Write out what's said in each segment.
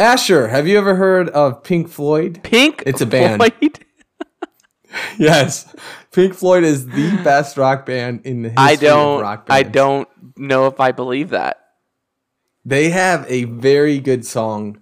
Asher, have you ever heard of Pink Floyd? Pink. It's a band. Floyd? Yes, Pink Floyd is the best rock band in the history I of don't. rock I don't know if I believe that. They have a very good song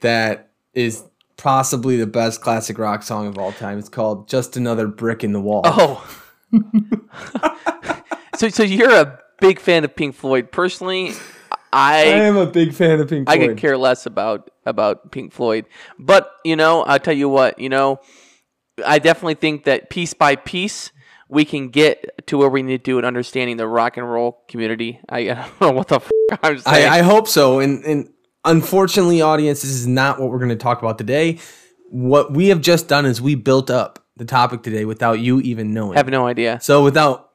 that is possibly the best classic rock song of all time. It's called "Just Another Brick in the Wall." Oh. so so you're a big fan of Pink Floyd. Personally, I I am a big fan of Pink Floyd. I could care less about about Pink Floyd. But you know, I'll tell you what. You know, I definitely think that piece by piece we can get to where we need to do in understanding the rock and roll community. I, I don't know what the f- I'm I, saying. I hope so. And, and unfortunately, audience, this is not what we're going to talk about today. What we have just done is we built up the topic today without you even knowing. have no idea. so without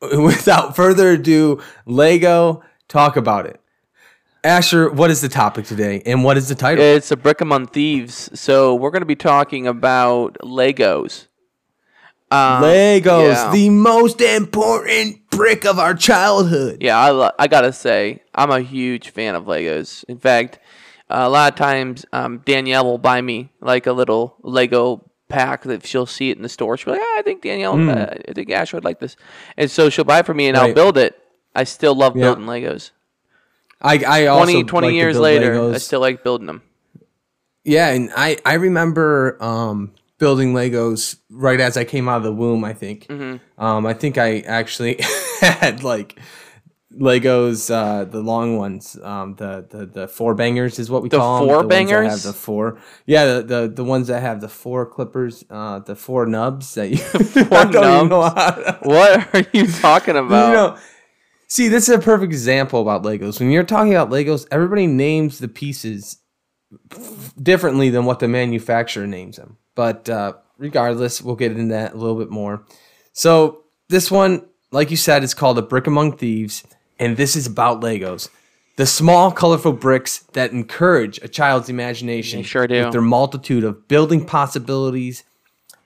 without further ado, Lego, talk about it. Asher, what is the topic today, and what is the title? It's a brick among thieves. So we're going to be talking about Legos. Um, Legos, yeah. the most important brick of our childhood. Yeah, I, lo- I gotta say, I'm a huge fan of Legos. In fact, uh, a lot of times um, Danielle will buy me like a little Lego pack that she'll see it in the store. She'll be like, "Ah, I think Danielle, uh, I think Ash would like this. And so she'll buy it for me and I'll Hmm. Build it. I still love Yeah. building Legos. I, I also 20, 20 like years later, I still like building them. Yeah, and I I remember um, building Legos right as I came out of the womb. I think. Mm-hmm. Um, I think I actually had like Legos, uh, the long ones, um, the the the four bangers is what we The call 'em, four the that bangers? have the four. Yeah, the, the the ones that have the four clippers, uh, the four nubs that you. I don't even know how What are you talking about? you know, see, this is a perfect example about Legos. When you're talking about Legos, everybody names the pieces differently than what the manufacturer names them. But uh, regardless, we'll get into that a little bit more. So this one, like you said, is called A Brick Among Thieves, and this is about Legos. The small, colorful bricks that encourage a child's imagination They sure do. with their multitude of building possibilities.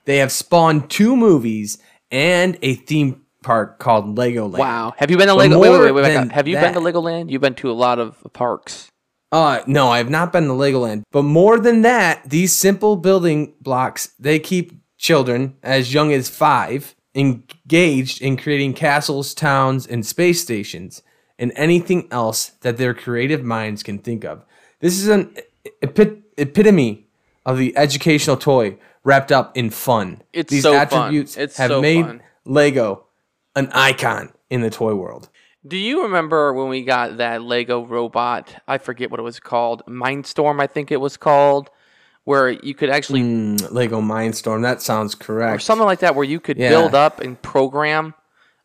They have spawned two movies and a theme park called Legoland. wow. Have you been to Lego? Wait, wait, wait, wait, up. Have you been to that- Legoland? You've been to a lot of parks. Uh no, I have not been to Legoland. But more than that, these simple building blocks, they keep children as young as 5 engaged in creating castles, towns, and space stations and anything else that their creative minds can think of. This is an epi- epitome of the educational toy wrapped up in fun. It's These so fun. attributes It's have so made fun. Lego an icon in the toy world. Do you remember when we got that Lego robot? I forget what it was called. Mindstorm, I think it was called, where you could actually Mm, Lego Mindstorm, that sounds correct. or something like that, where you could Yeah. build up and program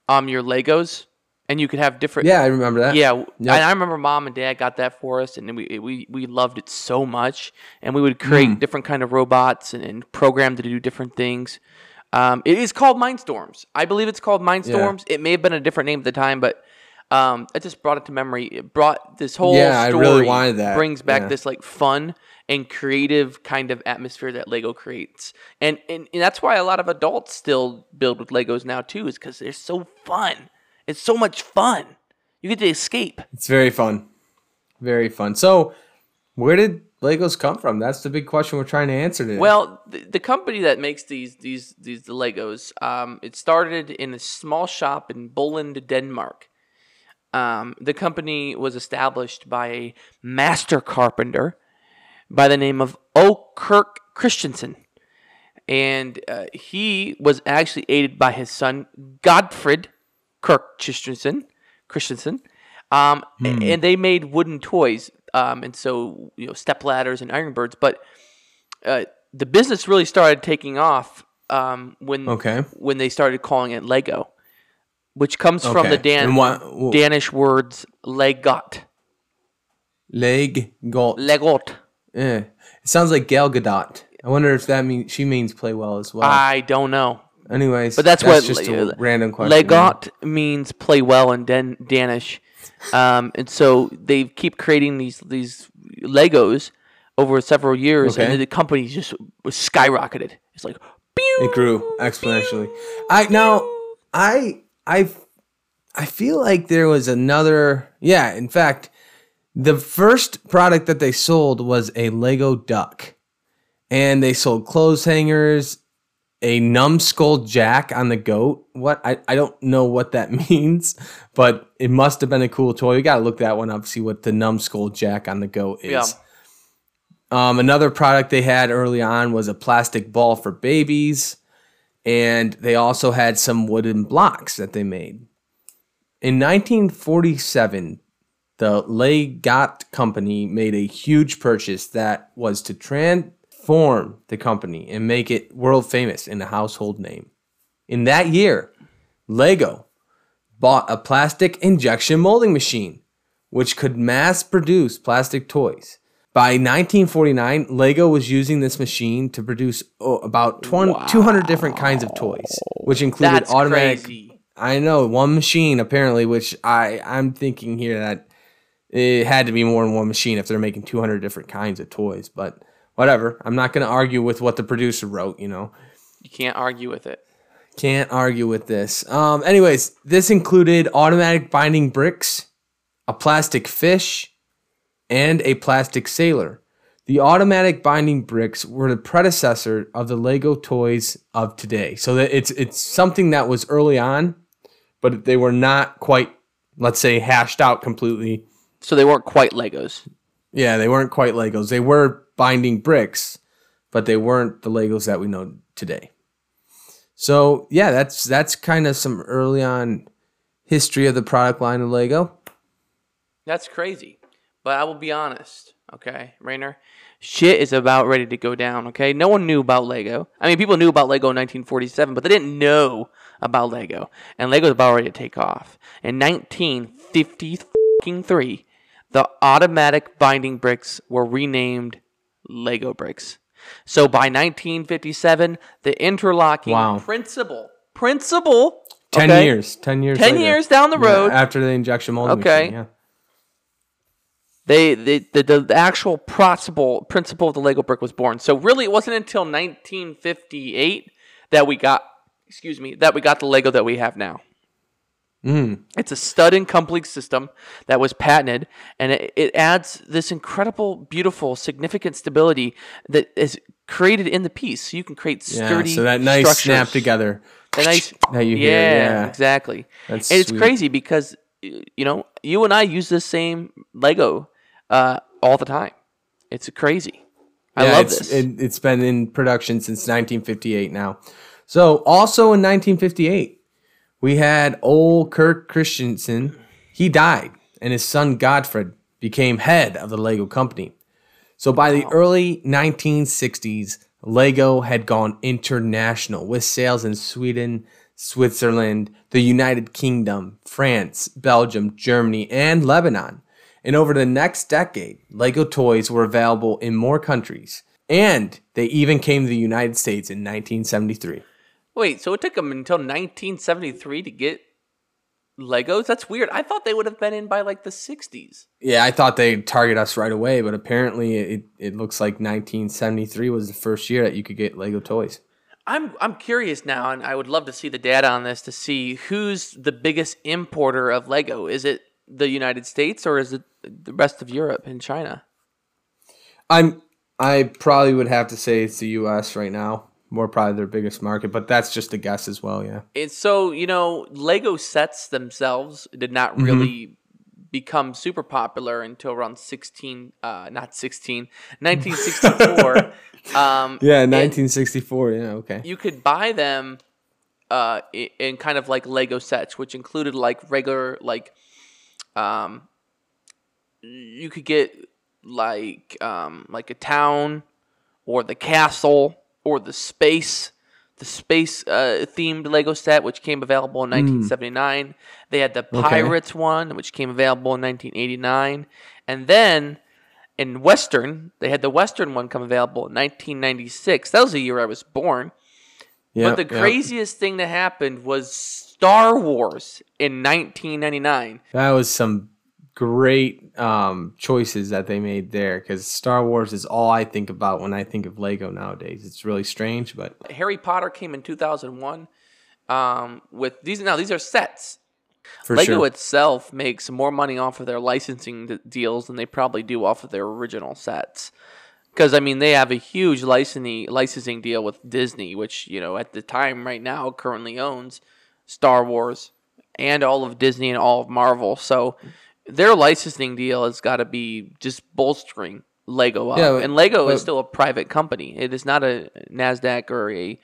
um your Legos, and you could have different. Yeah, I remember that. Yeah, Yep. and I remember mom and dad got that for us, and we we we loved it so much, and we would create Mm. different kind of robots and, and program to do different things. Um, it is called Mindstorms. I believe it's called Mindstorms. It may have been a different name at the time, but um, I just brought it to memory. It brought this whole Yeah, I story really wanted that. brings back Yeah. this like fun and creative kind of atmosphere that Lego creates, and and, and that's why a lot of adults still build with Legos now too, is because they're so fun. It's so much fun. You get to escape. It's very fun. Very fun. So, where did Legos come from? That's the big question we're trying to answer today. Well, the, the company that makes these these these the Legos, um, it started in a small shop in Billund, Denmark. Um, the company was established by a master carpenter by the name of O. Kirk Christiansen, and uh, he was actually aided by his son Godtfred Kirk Christiansen. Christiansen, um, a- and they made wooden toys, um, and so you know step ladders and iron birds, but uh, the business really started taking off um, when Okay. when they started calling it Lego, which comes from the Dan- And what- wh- Danish words legot. Leg Galt. Legot. Eh. It sounds like Gal Gadot. I wonder if that means she means play well as well. I don't know. Anyways, But that's, what just a random question. Legot means play well in Dan- Danish, um, and so they keep creating these these Legos over several years, Okay. and the company just was skyrocketed. It's like, pew, It grew exponentially. I now I I I feel like there was another yeah, in fact, The first product that they sold was a Lego duck. And they sold clothes hangers, a numbskull jack on the goat. What I, I don't know what that means, but it must have been a cool toy. We gotta look that one up, see what the numbskull jack on the goat is. Yeah. Um, another product they had early on was a plastic ball for babies, and they also had some wooden blocks that they made. In 1947, the Legat company made a huge purchase that was to transform the company and make it world famous in a household name. In that year, Lego bought a plastic injection molding machine, which could mass produce plastic toys. By 1949, Lego was using this machine to produce oh, about 20, 200 different kinds of toys, which included That's automatic. crazy. I know one machine apparently, which I I'm thinking here that it had to be more than one machine if they're making 200 different kinds of toys. But whatever, I'm not going to argue with what the producer wrote. You know, You can't argue with it. can't argue with this. Um, anyways, this included automatic binding bricks, a plastic fish, and a plastic sailor. The automatic binding bricks were the predecessor of the Lego toys of today. So that it's it's something that was early on, but they were not quite, let's say, hashed out completely. So they weren't quite Legos. Yeah, they weren't quite Legos. They were binding bricks, but they weren't the Legos that we know today. So yeah, that's that's kind of some early on history of the product line of Lego. That's crazy. But I will be honest, okay, Rainer? Shit is about ready to go down, okay? No one knew about Lego. I mean, people knew about Lego in 1947, but they didn't know about Lego. And Lego's about ready to take off. In 1953, the automatic binding bricks were renamed Lego bricks. So by 1957, the interlocking Wow. principle, principle, Ten okay, years. Ten years. 10 later. years down the Yeah, road, after the injection molding Okay. machine. Yeah. they, they the, the actual principle principle of the Lego brick was born. So really, it wasn't until 1958 that we got, excuse me, that we got the Lego that we have now. Mm. It's a stud and complete system that was patented, and it, it adds this incredible, beautiful, significant stability that is created in the piece. So you can create sturdy, Yeah. So that nice structures. snap together. The nice, that you hear. yeah, Yeah. exactly. That's And it's sweet. crazy because you know you and I use the same Lego uh, all the time. It's crazy. I Yeah, love this. It, it's been in production since 1958 now. So also in 1958, we had Ole Kirk Christiansen. He died, and his son Godtfred became head of the Lego company. So by the early 1960s, Lego had gone international with sales in Sweden, Switzerland, the United Kingdom, France, Belgium, Germany, and Lebanon. And over the next decade, Lego toys were available in more countries. And they even came to the United States in 1973. Wait, so it took them until 1973 to get Legos? That's weird. I thought they would have been in by like the 60s. Yeah, I thought they'd target us right away, but apparently it, it looks like 1973 was the first year that you could get Lego toys. I'm I'm curious now, and I would love to see the data on this to see who's the biggest importer of Lego. Is it the United States or is it the rest of Europe and China? I'm I probably would have to say it's the US right now. More probably their biggest market, but that's just a guess as well, yeah. And so, you know, Lego sets themselves did not really become super popular until around 16, uh, not 16, 1964. um, Yeah, and 1964, yeah, okay. You could buy them uh, in kind of like Lego sets, which included like regular, like, um, you could get like um, like a town or the castle or the space the space uh, themed lego set which came available in 1979 they had the pirates one which came available in 1989 and then in western they had the western one come available in 1996 that was the year i was born. Yeah. but the craziest thing that happened was star wars in 1999 That was some great um, choices that they made there because Star Wars is all I think about when I think of Lego nowadays. It's really strange, but Harry Potter came in 2001 um, with these. Now these are sets. For Lego sure. itself makes more money off of their licensing d- deals than they probably do off of their original sets. Because I mean, they have a huge licensing licensing deal with Disney, which you know at the time right now currently owns Star Wars and all of Disney and all of Marvel. So their licensing deal has got to be just bolstering Lego up. Yeah, but- and Lego but- is still a private company. It is not a Nasdaq or a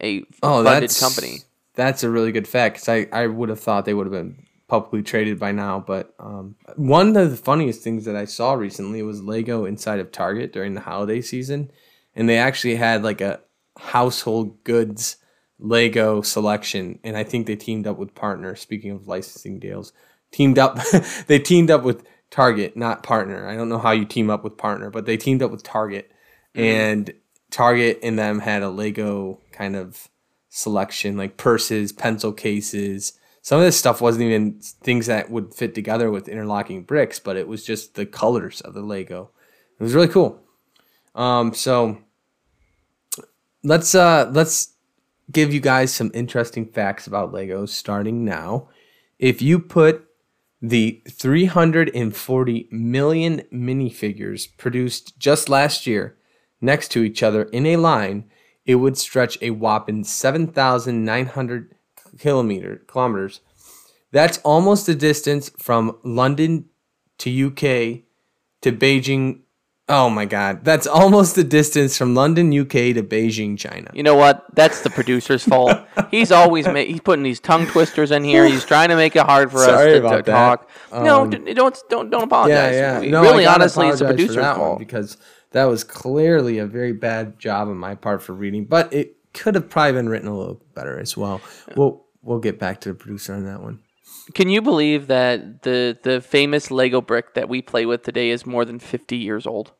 a Oh, funded that's company. That's a really good fact because I, I would have thought they would have been publicly traded by now. But um, one of the funniest things that I saw recently was Lego inside of Target during the holiday season, and they actually had like a household goods Lego selection, and I think they teamed up with partners. Speaking of licensing deals, teamed up. they teamed up with Target, not partner. I don't know how you team up with partner, but they teamed up with Target, and Target and them had a Lego kind of selection, like purses, pencil cases. Some of this stuff wasn't even things that would fit together with interlocking bricks, but it was just the colors of the Lego. It was really cool. Um, so let's uh let's give you guys some interesting facts about Legos starting now. If you put the 340 million minifigures produced just last year next to each other in a line, it would stretch a whopping 7,900 kilometer kilometers. That's almost the distance from London to UK to Beijing. Oh my God, that's almost the distance from London, UK to Beijing, China. You know what? That's the producer's fault. He's always ma- he's putting these tongue twisters in here. He's trying to make it hard for Sorry us to, about to that. talk. no, Um, d- don't don't don't apologize. yeah. We- No, I really, gotta honestly, it's the apologize for producer's that one fault. because that was clearly a very bad job on my part for reading, but it could have probably been written a little better as well. We'll we'll get back to the producer on that one. Can you believe that the the famous Lego brick that we play with today is more than fifty years old?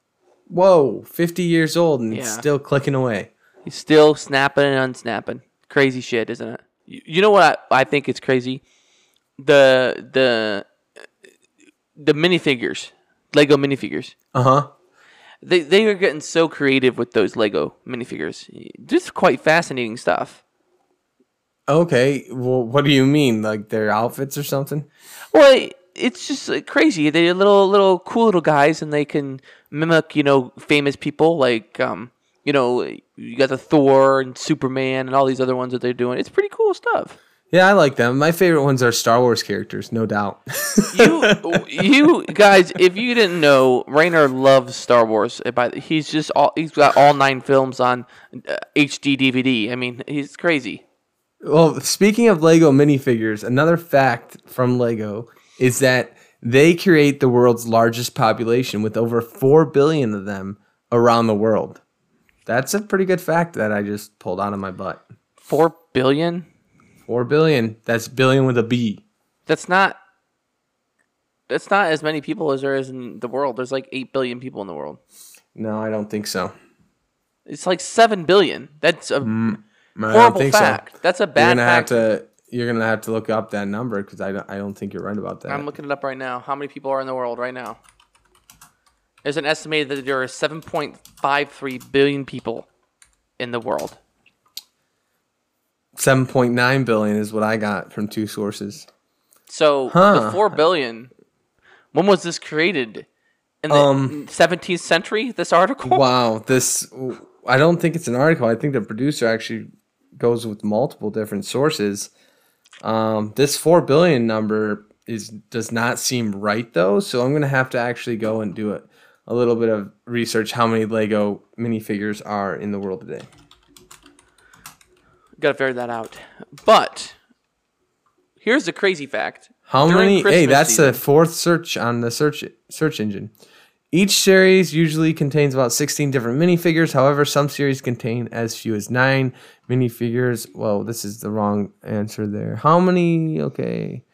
Whoa, 50 years old and it's Yeah. still clicking away. He's still snapping and unsnapping. Crazy shit, isn't it? You, you know what I, I think it's crazy? The the the minifigures, Lego minifigures. Uh huh. They they are getting so creative with those Lego minifigures. Just quite fascinating stuff. Okay. Well, what do you mean? Like their outfits or something? Well, it's just crazy. They're little little cool little guys, and they can mimic you know famous people like um you know you got the Thor and Superman and all these other ones that they're doing. It's pretty cool stuff. Yeah, I like them. My favorite ones are Star Wars characters, no doubt. you you guys, if you didn't know, Rainer loves Star Wars. By he's just all he's got all nine films on uh, HD DVD. I mean, he's crazy. Well, speaking of Lego minifigures, another fact from Lego is that they create the world's largest population with over 4 billion of them around the world. That's a pretty good fact that I just pulled out of my butt. Four billion. 4 billion. That's billion with a B. That's not. That's not as many people as there is in the world. There's like eight billion people in the world. No, I don't think so. It's like seven billion. That's a mm, don't horrible think so. fact. That's a You're bad fact. have to. You're gonna have to look up that number because I don't. I don't think you're right about that. I'm looking it up right now. How many people are in the world right now? There's an estimated that there are 7.53 billion people in the world. Seven point nine billion is what I got from two sources. So Huh. the 4 billion. When was this created? In the Um, 17th century? This article? Wow, this I don't think it's an article. I think the producer actually goes with multiple different sources. Um, this four billion number is does not seem right though, so I'm gonna have to actually go and do it a little bit of research how many Lego minifigures are in the world today. Got to figure that out. But here's the crazy fact. How During many? Hey, Christmas that's the fourth search on the search search engine. Each series usually contains about 16 different minifigures. However, some series contain as few as nine minifigures. Well, this is the wrong answer there. How many? Okay.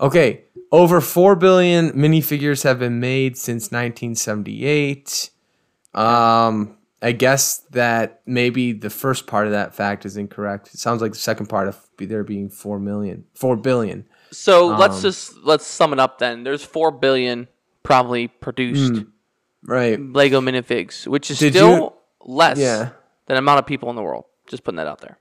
Okay. Over 4 billion minifigures have been made since 1978. Um, I guess that maybe the first part of that fact is incorrect. It sounds like the second part of there being 4 million, 4 billion. So let's Um, just let's sum it up then. There's 4 billion probably produced Right. Lego minifigs, which is Did still you- less Yeah. than the amount of people in the world. Just putting that out there.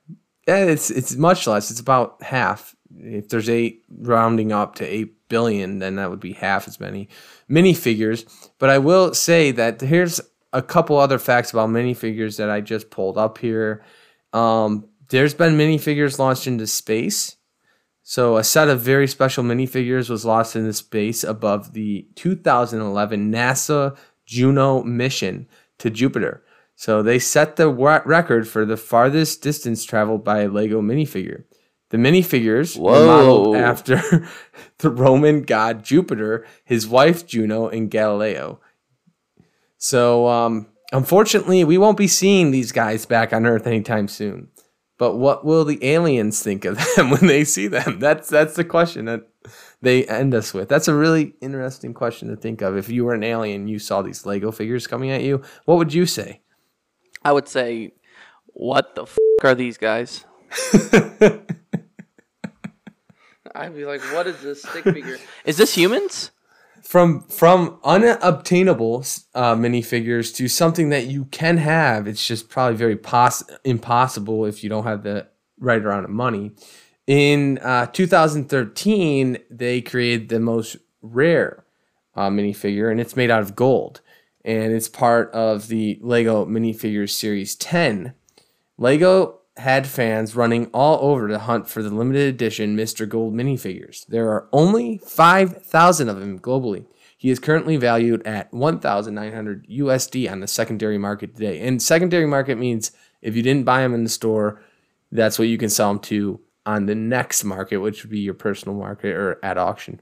Yeah, it's it's much less. It's about half. If there's eight rounding up to eight billion, then that would be half as many minifigures. But I will say that here's a couple other facts about minifigures that I just pulled up here. Um, there's been minifigures launched into space. So a set of very special minifigures was launched into space above the 2011 NASA Juno mission to Jupiter. So they set the record for the farthest distance traveled by a Lego minifigure. The minifigures Whoa. were modeled after the Roman god Jupiter, his wife Juno, and Galileo. So, um, unfortunately, we won't be seeing these guys back on Earth anytime soon. But what will the aliens think of them when they see them? That's that's the question that they end us with. That's a really interesting question to think of. If you were an alien, you saw these Lego figures coming at you, what would you say? I would say, "What the f- are these guys?" I'd be like, "What is this stick figure? Is this humans?" From from unobtainable uh, minifigures to something that you can have. It's just probably very pos- impossible if you don't have the right amount of money. In uh, 2013, they created the most rare uh, minifigure, and it's made out of gold, and it's part of the Lego minifigures series 10. Lego had fans running all over to hunt for the limited edition Mr. Gold minifigures. There are only 5,000 of them globally. He is currently valued at 1,900 USD on the secondary market today. And secondary market means if you didn't buy them in the store, that's what you can sell them to on the next market, which would be your personal market or at auction.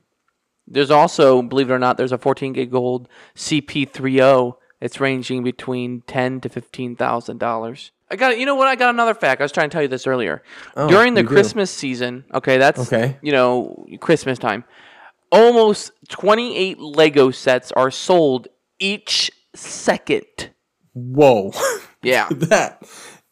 There's also, believe it or not, there's a 14 gig gold C-3PO. It's ranging between ten to fifteen thousand dollars. I got you know what I got another fact. I was trying to tell you this earlier. Oh, During the Christmas do. season, okay, that's okay. you know, Christmas time. Almost 28 Lego sets are sold each second. Whoa. Yeah. that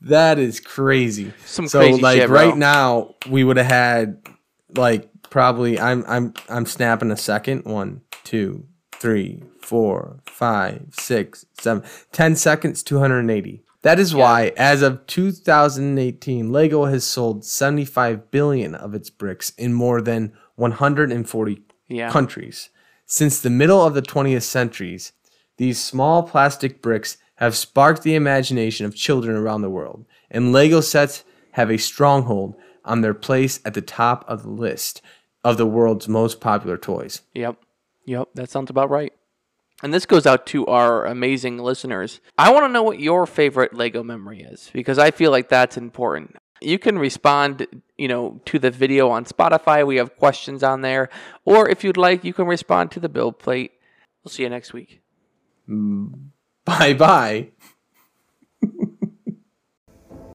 that is crazy. Some so crazy like shit, right now we would have had like probably I'm I'm I'm snapping a second. One, two, three, four, five, six, seven, ten seconds, 280. That is yeah. why, as of 2018, Lego has sold 75 billion of its bricks in more than 140 yeah. countries. Since the middle of the 20th centuries, these small plastic bricks have sparked the imagination of children around the world, and Lego sets have a stronghold on their place at the top of the list of the world's most popular toys. Yep. Yep, that sounds about right and this goes out to our amazing listeners. I want to know what your favorite Lego memory is because I feel like that's important. You can respond, you know, to the video on Spotify. We have questions on there, or if you'd like, you can respond to the build plate. We'll see you next week. Bye bye.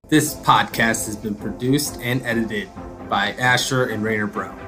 this podcast has been produced and edited by Asher and Rainer Brown.